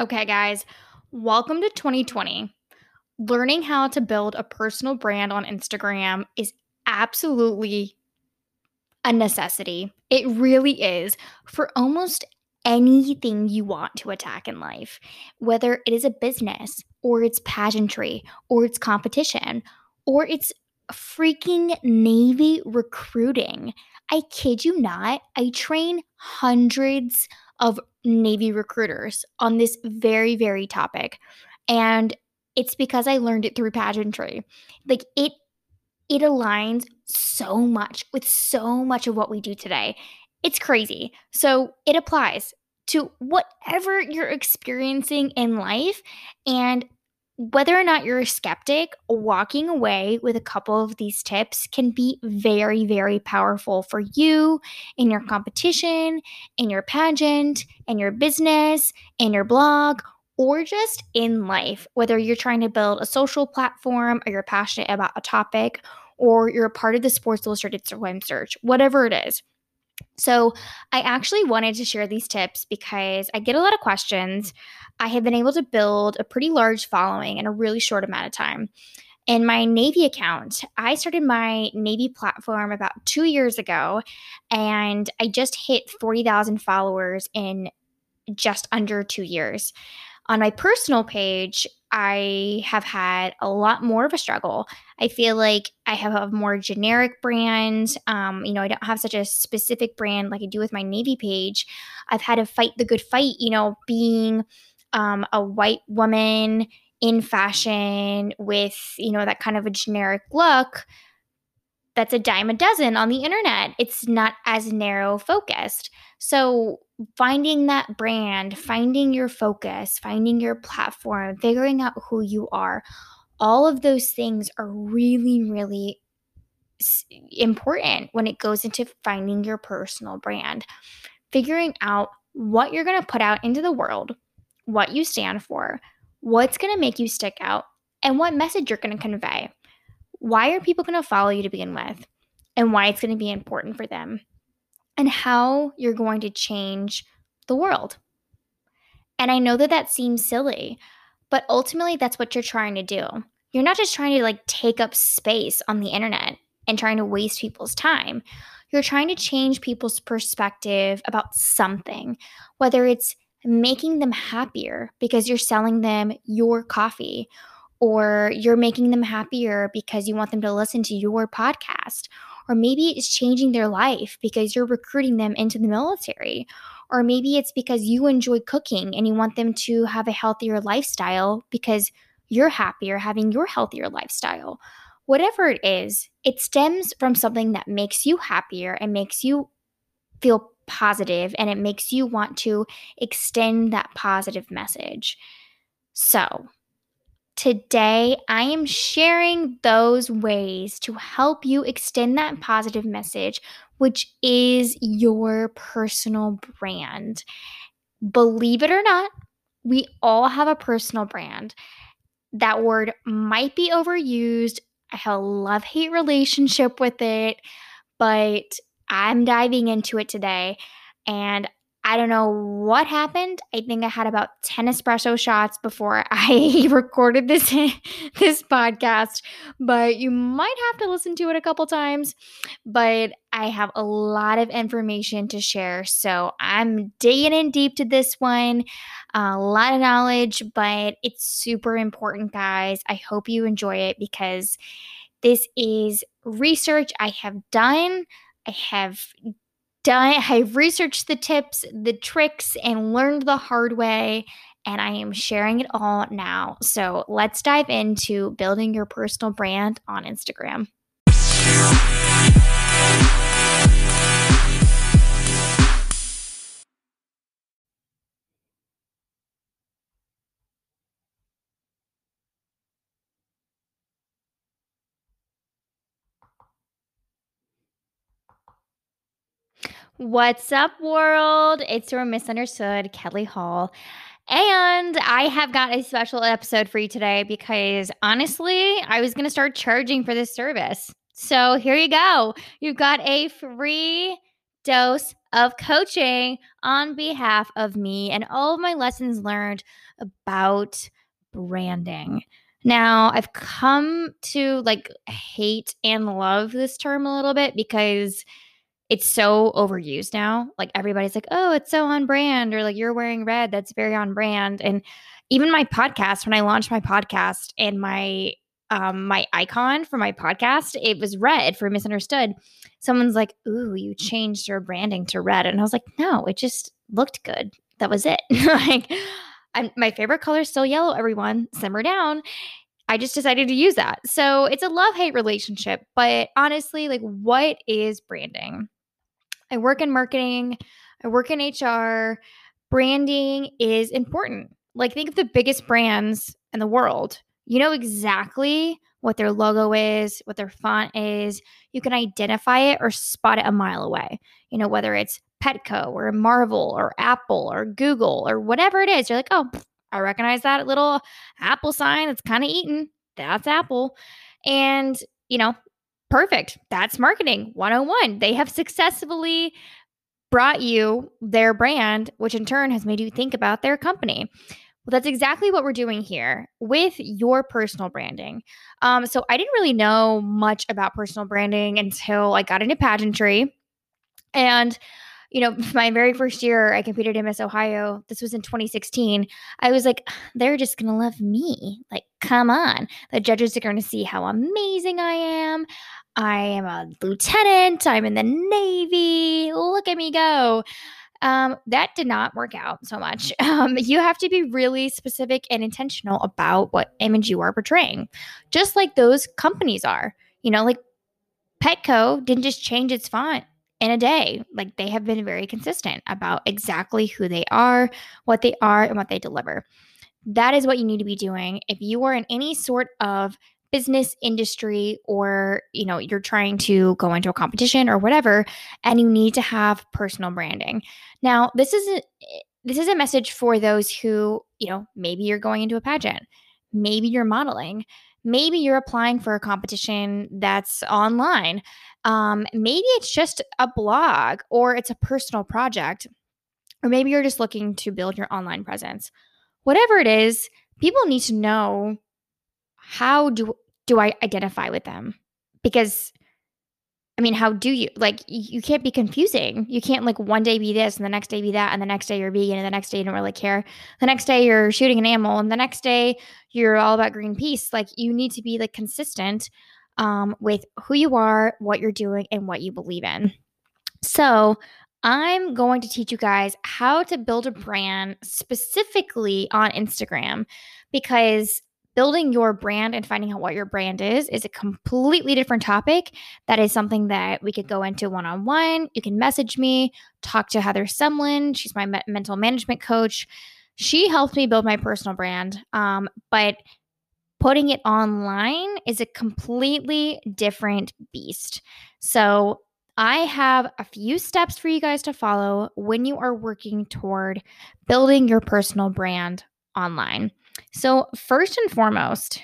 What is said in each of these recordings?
Okay, guys, welcome to 2020. Learning how to build a personal brand on Instagram is absolutely a necessity. It really is for almost anything you want to attack in life, whether it is a business or it's pageantry or it's competition or it's freaking Navy recruiting. I kid you not, I train hundreds of Navy recruiters on this very, very topic. And it's because I learned it through pageantry. Like it it aligns so much with so much of what we do today. It's crazy. So it applies to whatever you're experiencing in life and whether or not you're a skeptic, walking away with a couple of these tips can be very, very powerful for you in your competition, in your pageant, in your business, in your blog, or just in life. Whether you're trying to build a social platform or you're passionate about a topic, or you're a part of the Sports Illustrated Swim Search, whatever it is. So, I actually wanted to share these tips because I get a lot of questions. I have been able to build a pretty large following in a really short amount of time. In my Navy account, I started my Navy platform about two years ago, and I just hit 40,000 followers in just under two years. On my personal page, I have had a lot more of a struggle. I feel like I have a more generic brand. Um, you know, I don't have such a specific brand like I do with my Navy page. I've had to fight the good fight, you know, being um, a white woman in fashion with, you know, that kind of a generic look that's a dime a dozen on the internet. It's not as narrow focused. So, finding that brand, finding your focus, finding your platform, figuring out who you are, all of those things are really, really important when it goes into finding your personal brand. Figuring out what you're going to put out into the world, what you stand for, what's going to make you stick out, and what message you're going to convey why are people going to follow you to begin with and why it's going to be important for them and how you're going to change the world. And I know that that seems silly, but ultimately that's what you're trying to do. You're not just trying to like take up space on the internet and trying to waste people's time. You're trying to change people's perspective about something, whether it's making them happier because you're selling them your coffee or you're making them happier because you want them to listen to your podcast, or maybe it's changing their life because you're recruiting them into the military, or maybe it's because you enjoy cooking and you want them to have a healthier lifestyle because you're happier having your healthier lifestyle. Whatever it is, it stems from something that makes you happier and makes you feel positive and it makes you want to extend that positive message. So, Today, I am sharing those ways to help you extend that positive message, which is your personal brand. Believe it or not, we all have a personal brand. That word might be overused. I have a love hate relationship with it, but I'm diving into it today. And I don't know what happened. I think I had about 10 espresso shots before I recorded this this podcast, but you might have to listen to it a couple times. But I have a lot of information to share, so I'm digging in deep to this one. A lot of knowledge, but it's super important, guys. I hope you enjoy it because this is research I have done. I have done I've researched the tips, the tricks and learned the hard way and I am sharing it all now. So, let's dive into building your personal brand on Instagram. What's up, world? It's your misunderstood Kelly Hall. And I have got a special episode for you today because honestly, I was going to start charging for this service. So here you go. You've got a free dose of coaching on behalf of me and all of my lessons learned about branding. Now, I've come to like hate and love this term a little bit because it's so overused now. Like everybody's like, "Oh, it's so on brand," or like "You're wearing red, that's very on brand." And even my podcast, when I launched my podcast and my um my icon for my podcast, it was red for misunderstood. Someone's like, "Ooh, you changed your branding to red," and I was like, "No, it just looked good. That was it." like I'm, my favorite color is still yellow, everyone. Simmer down. I just decided to use that. So it's a love hate relationship. But honestly, like, what is branding? I work in marketing, I work in HR. Branding is important. Like, think of the biggest brands in the world. You know exactly what their logo is, what their font is. You can identify it or spot it a mile away. You know, whether it's Petco or Marvel or Apple or Google or whatever it is, you're like, oh, I recognize that little Apple sign that's kind of eaten. That's Apple. And, you know, perfect. That's marketing 101. They have successfully brought you their brand, which in turn has made you think about their company. Well, that's exactly what we're doing here with your personal branding. Um, so I didn't really know much about personal branding until I got into pageantry. And you know, my very first year I competed in Miss Ohio, this was in 2016. I was like, they're just going to love me. Like, come on. The judges are going to see how amazing I am. I am a lieutenant. I'm in the Navy. Look at me go. Um, that did not work out so much. Um, you have to be really specific and intentional about what image you are portraying, just like those companies are. You know, like Petco didn't just change its font in a day. Like they have been very consistent about exactly who they are, what they are, and what they deliver. That is what you need to be doing. If you are in any sort of business industry or you know you're trying to go into a competition or whatever and you need to have personal branding now this is a, this is a message for those who you know maybe you're going into a pageant maybe you're modeling maybe you're applying for a competition that's online um, maybe it's just a blog or it's a personal project, or maybe you're just looking to build your online presence. Whatever it is, people need to know how do do I identify with them? Because I mean, how do you like you can't be confusing. You can't like one day be this and the next day be that and the next day you're vegan and the next day you don't really care. The next day you're shooting an animal and the next day you're all about Greenpeace. Like you need to be like consistent um, with who you are, what you're doing, and what you believe in. So, I'm going to teach you guys how to build a brand specifically on Instagram because building your brand and finding out what your brand is is a completely different topic. That is something that we could go into one on one. You can message me, talk to Heather Semlin. She's my me- mental management coach. She helped me build my personal brand. Um, but putting it online is a completely different beast. So, I have a few steps for you guys to follow when you are working toward building your personal brand online. So, first and foremost,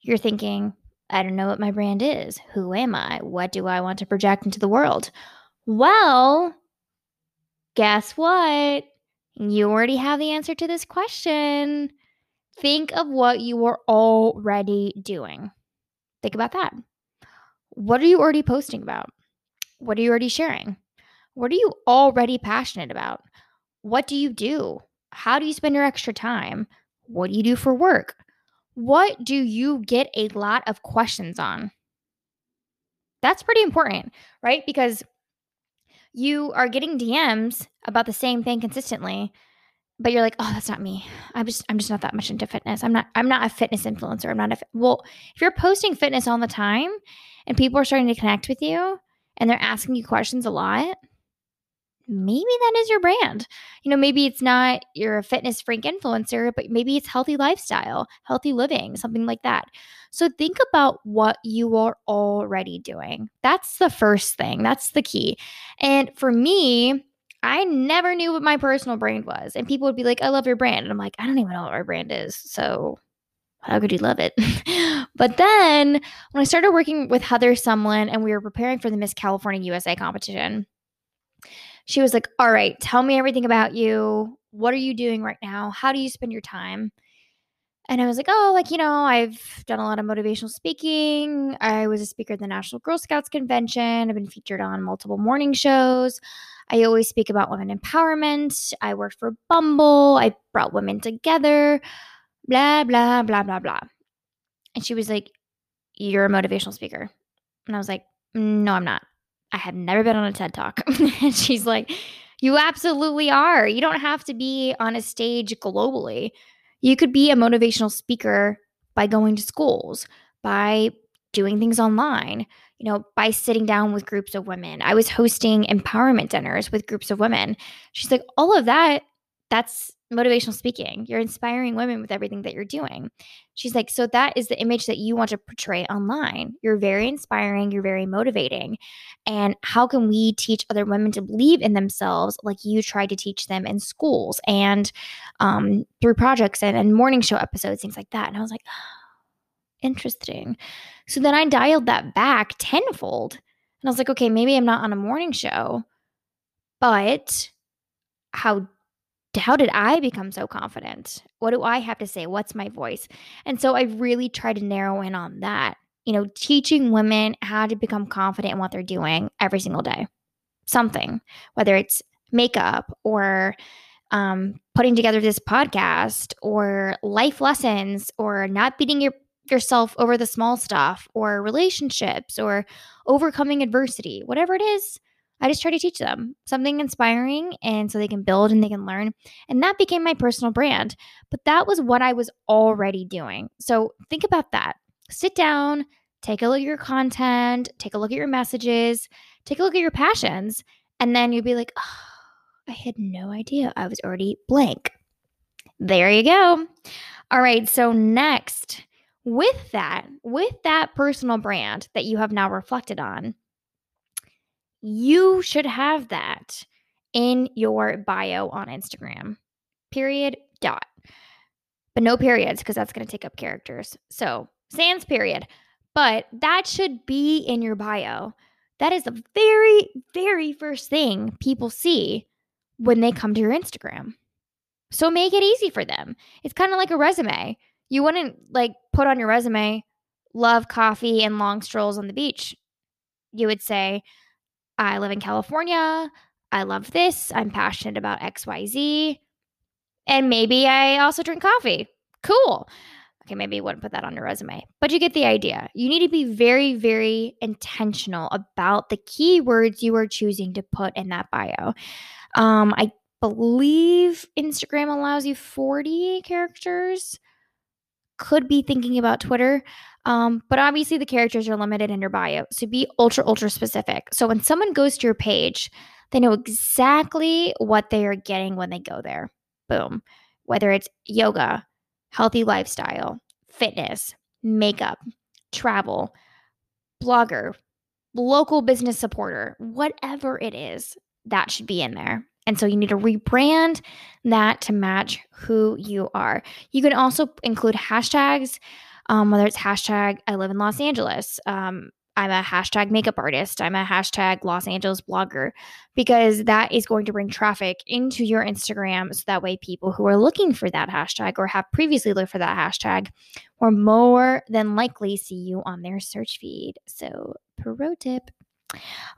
you're thinking, I don't know what my brand is. Who am I? What do I want to project into the world? Well, guess what? You already have the answer to this question. Think of what you are already doing. Think about that. What are you already posting about? What are you already sharing? What are you already passionate about? What do you do? How do you spend your extra time? What do you do for work? What do you get a lot of questions on? That's pretty important, right? Because you are getting DMs about the same thing consistently but you're like, oh, that's not me. I'm just, I'm just not that much into fitness. I'm not, I'm not a fitness influencer. I'm not a, well, if you're posting fitness all the time and people are starting to connect with you and they're asking you questions a lot, maybe that is your brand. You know, maybe it's not you're a fitness freak influencer, but maybe it's healthy lifestyle, healthy living, something like that. So think about what you are already doing. That's the first thing. That's the key. And for me, I never knew what my personal brand was. And people would be like, I love your brand. And I'm like, I don't even know what my brand is. So how could you love it? but then when I started working with Heather Sumlin and we were preparing for the Miss California USA competition, she was like, All right, tell me everything about you. What are you doing right now? How do you spend your time? And I was like, Oh, like, you know, I've done a lot of motivational speaking. I was a speaker at the National Girl Scouts Convention. I've been featured on multiple morning shows. I always speak about women empowerment. I worked for Bumble. I brought women together, blah, blah, blah, blah, blah. And she was like, You're a motivational speaker. And I was like, No, I'm not. I have never been on a TED Talk. and she's like, You absolutely are. You don't have to be on a stage globally. You could be a motivational speaker by going to schools, by doing things online, you know, by sitting down with groups of women. I was hosting empowerment dinners with groups of women. She's like, all of that, that's motivational speaking. You're inspiring women with everything that you're doing. She's like, so that is the image that you want to portray online. You're very inspiring, you're very motivating. And how can we teach other women to believe in themselves like you tried to teach them in schools and um, through projects and, and morning show episodes, things like that? And I was like, oh, interesting. So then I dialed that back tenfold. And I was like, okay, maybe I'm not on a morning show, but how how did I become so confident? What do I have to say? What's my voice? And so I really tried to narrow in on that. You know, teaching women how to become confident in what they're doing every single day. Something, whether it's makeup or um, putting together this podcast or life lessons or not beating your yourself over the small stuff or relationships or overcoming adversity, whatever it is, I just try to teach them something inspiring and so they can build and they can learn. And that became my personal brand. But that was what I was already doing. So think about that. Sit down, take a look at your content, take a look at your messages, take a look at your passions, and then you'll be like, oh, I had no idea I was already blank. There you go. All right, so next, with that, with that personal brand that you have now reflected on, you should have that in your bio on Instagram. Period. Dot. But no periods because that's going to take up characters. So, sans period. But that should be in your bio. That is the very, very first thing people see when they come to your Instagram. So make it easy for them. It's kind of like a resume. You wouldn't like put on your resume, love coffee and long strolls on the beach. You would say, I live in California. I love this. I'm passionate about XYZ. And maybe I also drink coffee. Cool. Okay, maybe you wouldn't put that on your resume, but you get the idea. You need to be very, very intentional about the keywords you are choosing to put in that bio. Um, I believe Instagram allows you 40 characters. Could be thinking about Twitter. Um, but obviously, the characters are limited in your bio. So be ultra, ultra specific. So when someone goes to your page, they know exactly what they are getting when they go there. Boom. Whether it's yoga, healthy lifestyle, fitness, makeup, travel, blogger, local business supporter, whatever it is, that should be in there. And so you need to rebrand that to match who you are. You can also include hashtags um, whether it's hashtag I live in Los Angeles. Um, I'm a hashtag makeup artist. I'm a hashtag Los Angeles blogger because that is going to bring traffic into your Instagram. So that way, people who are looking for that hashtag or have previously looked for that hashtag will more than likely see you on their search feed. So, pro tip.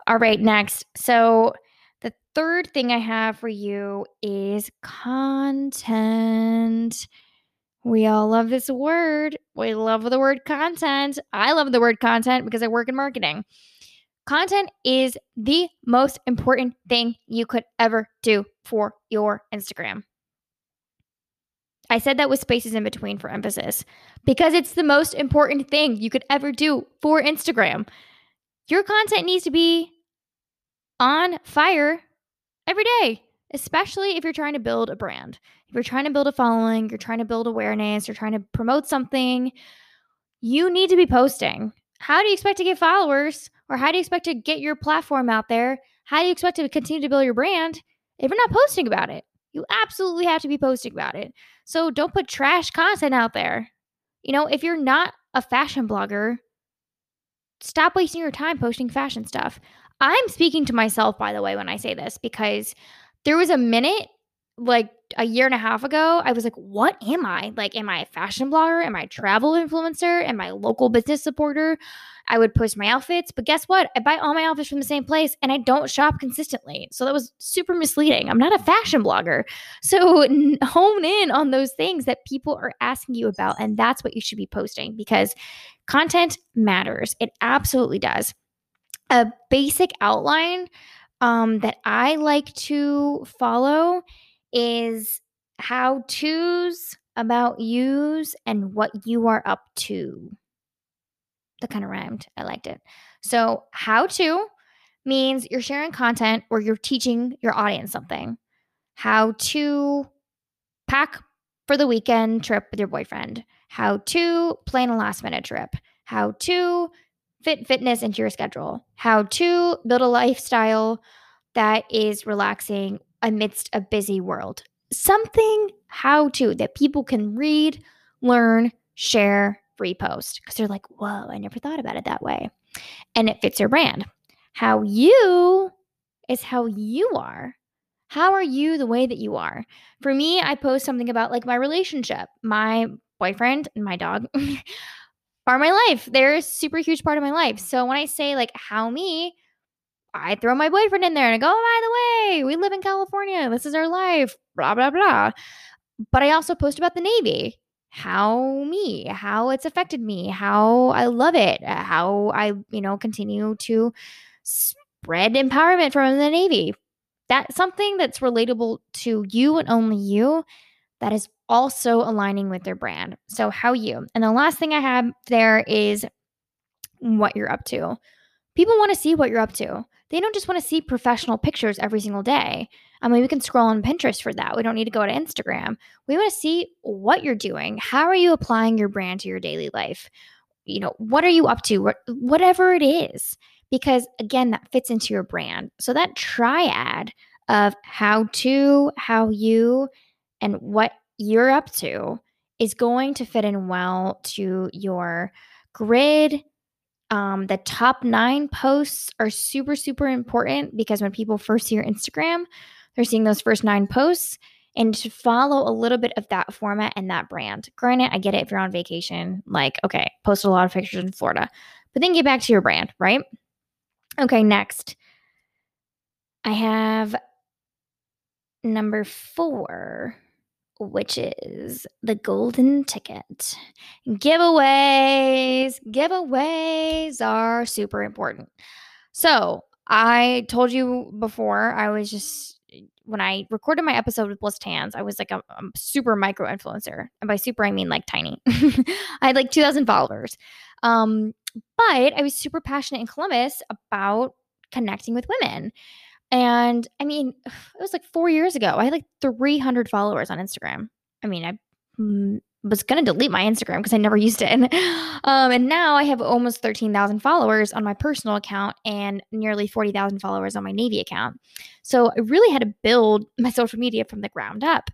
All right, next. So, the third thing I have for you is content. We all love this word. We love the word content. I love the word content because I work in marketing. Content is the most important thing you could ever do for your Instagram. I said that with spaces in between for emphasis because it's the most important thing you could ever do for Instagram. Your content needs to be on fire every day especially if you're trying to build a brand. If you're trying to build a following, you're trying to build awareness, you're trying to promote something, you need to be posting. How do you expect to get followers or how do you expect to get your platform out there? How do you expect to continue to build your brand if you're not posting about it? You absolutely have to be posting about it. So don't put trash content out there. You know, if you're not a fashion blogger, stop wasting your time posting fashion stuff. I'm speaking to myself, by the way, when I say this, because there was a minute like a year and a half ago, I was like, what am I? Like, am I a fashion blogger? Am I a travel influencer? Am I a local business supporter? I would post my outfits, but guess what? I buy all my outfits from the same place and I don't shop consistently. So that was super misleading. I'm not a fashion blogger. So hone in on those things that people are asking you about. And that's what you should be posting because content matters. It absolutely does. A basic outline um, that I like to follow is how to's about yous and what you are up to. That kind of rhymed. I liked it. So, how to means you're sharing content or you're teaching your audience something. How to pack for the weekend trip with your boyfriend. How to plan a last minute trip. How to fit fitness into your schedule. How to build a lifestyle that is relaxing amidst a busy world. Something how to that people can read, learn, share, repost because they're like, whoa, I never thought about it that way. And it fits your brand. How you is how you are. How are you the way that you are? For me, I post something about like my relationship, my boyfriend and my dog are my life. They're a super huge part of my life. So when I say like how me, I throw my boyfriend in there and I go, oh, by the way, we live in California. This is our life, blah, blah, blah. But I also post about the Navy, how me, how it's affected me, how I love it, uh, how I, you know, continue to spread empowerment from the Navy. That's something that's relatable to you and only you that is also aligning with their brand. So, how you. And the last thing I have there is what you're up to. People want to see what you're up to. They don't just want to see professional pictures every single day. I mean, we can scroll on Pinterest for that. We don't need to go to Instagram. We want to see what you're doing. How are you applying your brand to your daily life? You know, what are you up to? Whatever it is. Because again, that fits into your brand. So that triad of how to, how you, and what you're up to is going to fit in well to your grid, um, the top nine posts are super, super important because when people first see your Instagram, they're seeing those first nine posts and to follow a little bit of that format and that brand. Granted, I get it if you're on vacation, like, okay, post a lot of pictures in Florida, but then get back to your brand, right? Okay, next. I have number four which is the golden ticket. Giveaways, giveaways are super important. So, I told you before, I was just when I recorded my episode with Bliss Tans, I was like a, a super micro influencer. And by super, I mean like tiny. I had like 2,000 followers. Um, but I was super passionate in Columbus about connecting with women. And I mean, it was like four years ago. I had like 300 followers on Instagram. I mean, I was going to delete my Instagram because I never used it. um, and now I have almost 13,000 followers on my personal account and nearly 40,000 followers on my Navy account. So I really had to build my social media from the ground up.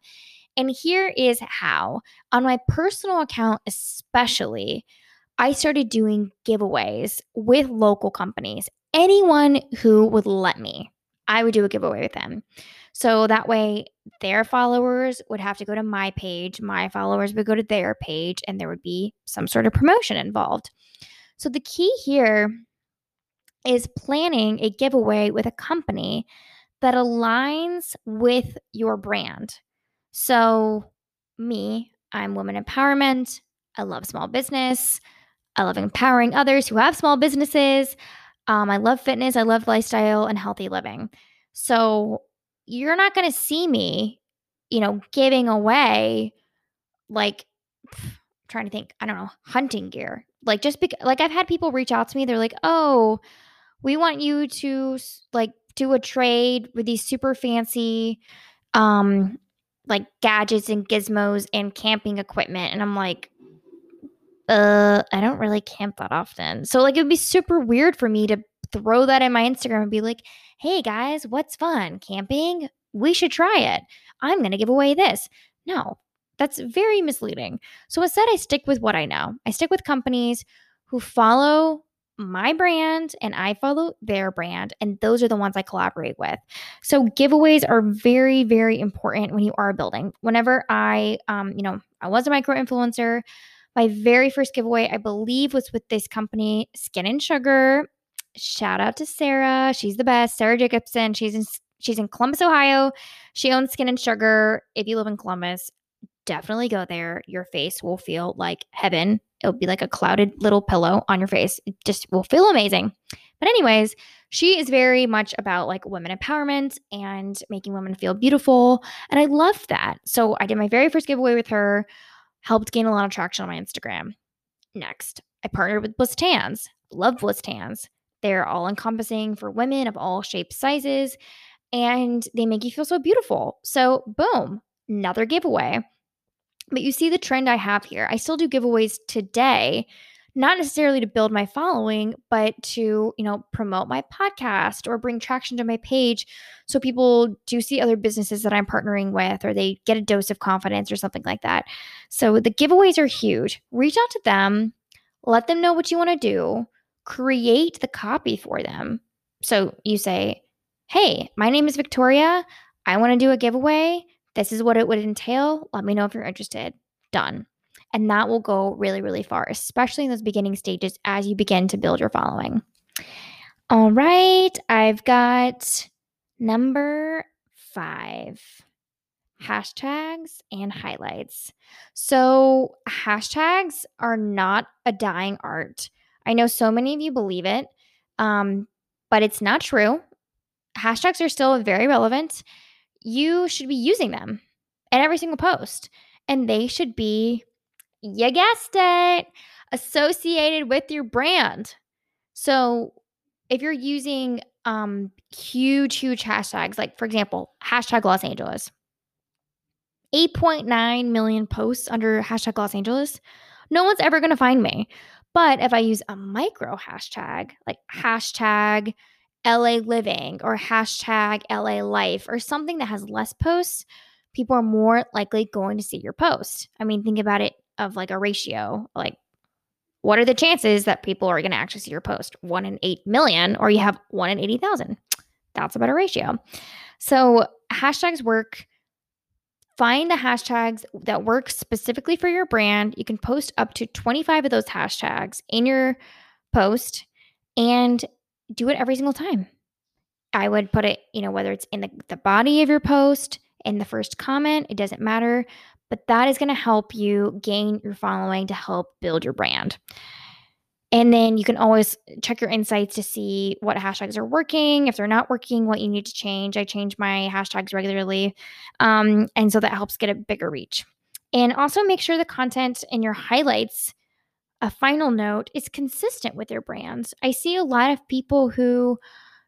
And here is how on my personal account, especially, I started doing giveaways with local companies, anyone who would let me. I would do a giveaway with them. So that way, their followers would have to go to my page, my followers would go to their page, and there would be some sort of promotion involved. So the key here is planning a giveaway with a company that aligns with your brand. So, me, I'm women empowerment. I love small business. I love empowering others who have small businesses. Um, I love fitness, I love lifestyle and healthy living. So you're not going to see me, you know, giving away like trying to think, I don't know, hunting gear. Like just because like I've had people reach out to me, they're like, "Oh, we want you to like do a trade with these super fancy um like gadgets and gizmos and camping equipment." And I'm like, uh, I don't really camp that often. So like it would be super weird for me to throw that in my Instagram and be like, hey guys, what's fun? Camping? We should try it. I'm going to give away this. No, that's very misleading. So instead, I stick with what I know. I stick with companies who follow my brand and I follow their brand, and those are the ones I collaborate with. So giveaways are very, very important when you are building. Whenever I, um, you know, I was a micro influencer. My very first giveaway, I believe, was with this company, Skin and Sugar. Shout out to Sarah. She's the best. Sarah Jacobson. She's in she's in Columbus, Ohio. She owns Skin and Sugar. If you live in Columbus, definitely go there. Your face will feel like heaven. It'll be like a clouded little pillow on your face. It just will feel amazing. But, anyways, she is very much about like women empowerment and making women feel beautiful. And I love that. So, I did my very first giveaway with her, helped gain a lot of traction on my Instagram. Next, I partnered with Bliss Tans. Love Bliss Tans. They're all encompassing for women of all shapes, sizes, and they make you feel so beautiful. So, boom, another giveaway. But you see the trend I have here. I still do giveaways today, not necessarily to build my following, but to, you know, promote my podcast or bring traction to my page so people do see other businesses that I'm partnering with or they get a dose of confidence or something like that. So the giveaways are huge. Reach out to them, let them know what you want to do, create the copy for them. So you say, "Hey, my name is Victoria. I want to do a giveaway. This is what it would entail. Let me know if you're interested. Done. And that will go really, really far, especially in those beginning stages as you begin to build your following. All right, I've got number five hashtags and highlights. So, hashtags are not a dying art. I know so many of you believe it, um, but it's not true. Hashtags are still very relevant you should be using them in every single post. And they should be, you guessed it, associated with your brand. So if you're using um, huge, huge hashtags, like for example, hashtag Los Angeles, 8.9 million posts under hashtag Los Angeles, no one's ever going to find me. But if I use a micro hashtag, like hashtag LA living or hashtag LA life or something that has less posts, people are more likely going to see your post. I mean, think about it of like a ratio. Like, what are the chances that people are going to actually see your post? One in 8 million, or you have one in 80,000. That's about a better ratio. So, hashtags work. Find the hashtags that work specifically for your brand. You can post up to 25 of those hashtags in your post and do it every single time. I would put it, you know, whether it's in the, the body of your post, in the first comment, it doesn't matter. But that is going to help you gain your following to help build your brand. And then you can always check your insights to see what hashtags are working. If they're not working, what you need to change. I change my hashtags regularly. Um, and so that helps get a bigger reach. And also make sure the content in your highlights a final note is consistent with your brands. I see a lot of people who,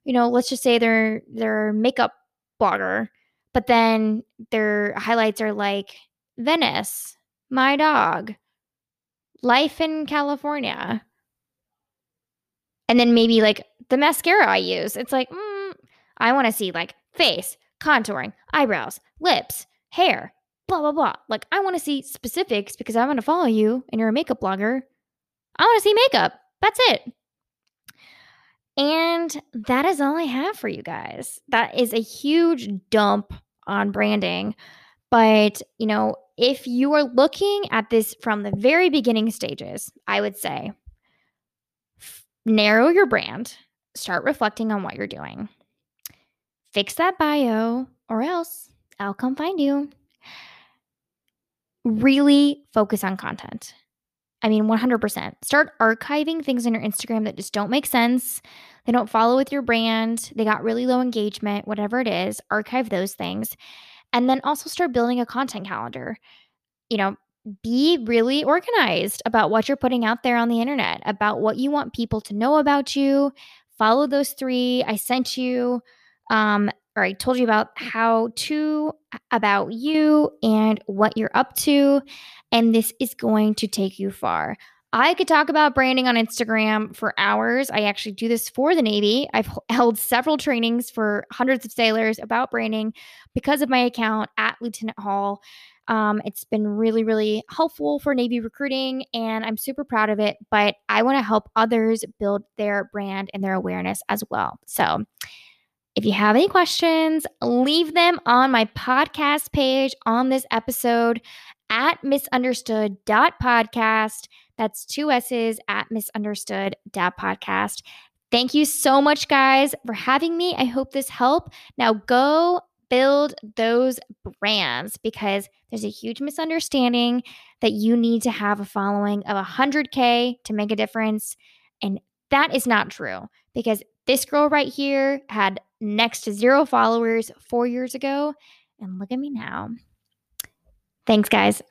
you know, let's just say they're they're makeup blogger, but then their highlights are like Venice, my dog, life in California. And then maybe like the mascara I use. It's like, mm, I want to see like face, contouring, eyebrows, lips, hair, blah, blah, blah. Like, I want to see specifics because I'm going to follow you and you're a makeup blogger I want to see makeup. That's it. And that is all I have for you guys. That is a huge dump on branding. But, you know, if you are looking at this from the very beginning stages, I would say f- narrow your brand, start reflecting on what you're doing, fix that bio, or else I'll come find you. Really focus on content. I mean, 100%. Start archiving things on your Instagram that just don't make sense. They don't follow with your brand. They got really low engagement, whatever it is. Archive those things. And then also start building a content calendar. You know, be really organized about what you're putting out there on the internet, about what you want people to know about you. Follow those three. I sent you um, or I told you about how to about you and what you're up to. And this is going to take you far. I could talk about branding on Instagram for hours. I actually do this for the Navy. I've held several trainings for hundreds of sailors about branding because of my account at Lieutenant Hall. Um, it's been really, really helpful for Navy recruiting, and I'm super proud of it. But I want to help others build their brand and their awareness as well. So, if you have any questions, leave them on my podcast page on this episode at misunderstood.podcast. That's two S's at misunderstood.podcast. Thank you so much, guys, for having me. I hope this helped. Now go build those brands because there's a huge misunderstanding that you need to have a following of 100K to make a difference. And that is not true because this girl right here had next to zero followers four years ago. And look at me now. Thanks, guys.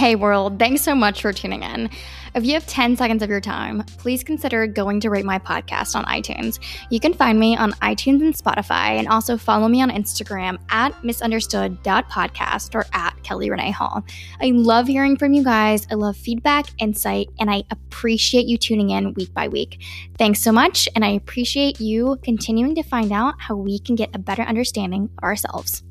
Hey world, thanks so much for tuning in. If you have 10 seconds of your time, please consider going to rate my podcast on iTunes. You can find me on iTunes and Spotify, and also follow me on Instagram at misunderstood.podcast or at Kelly Renee Hall. I love hearing from you guys. I love feedback, insight, and I appreciate you tuning in week by week. Thanks so much, and I appreciate you continuing to find out how we can get a better understanding of ourselves.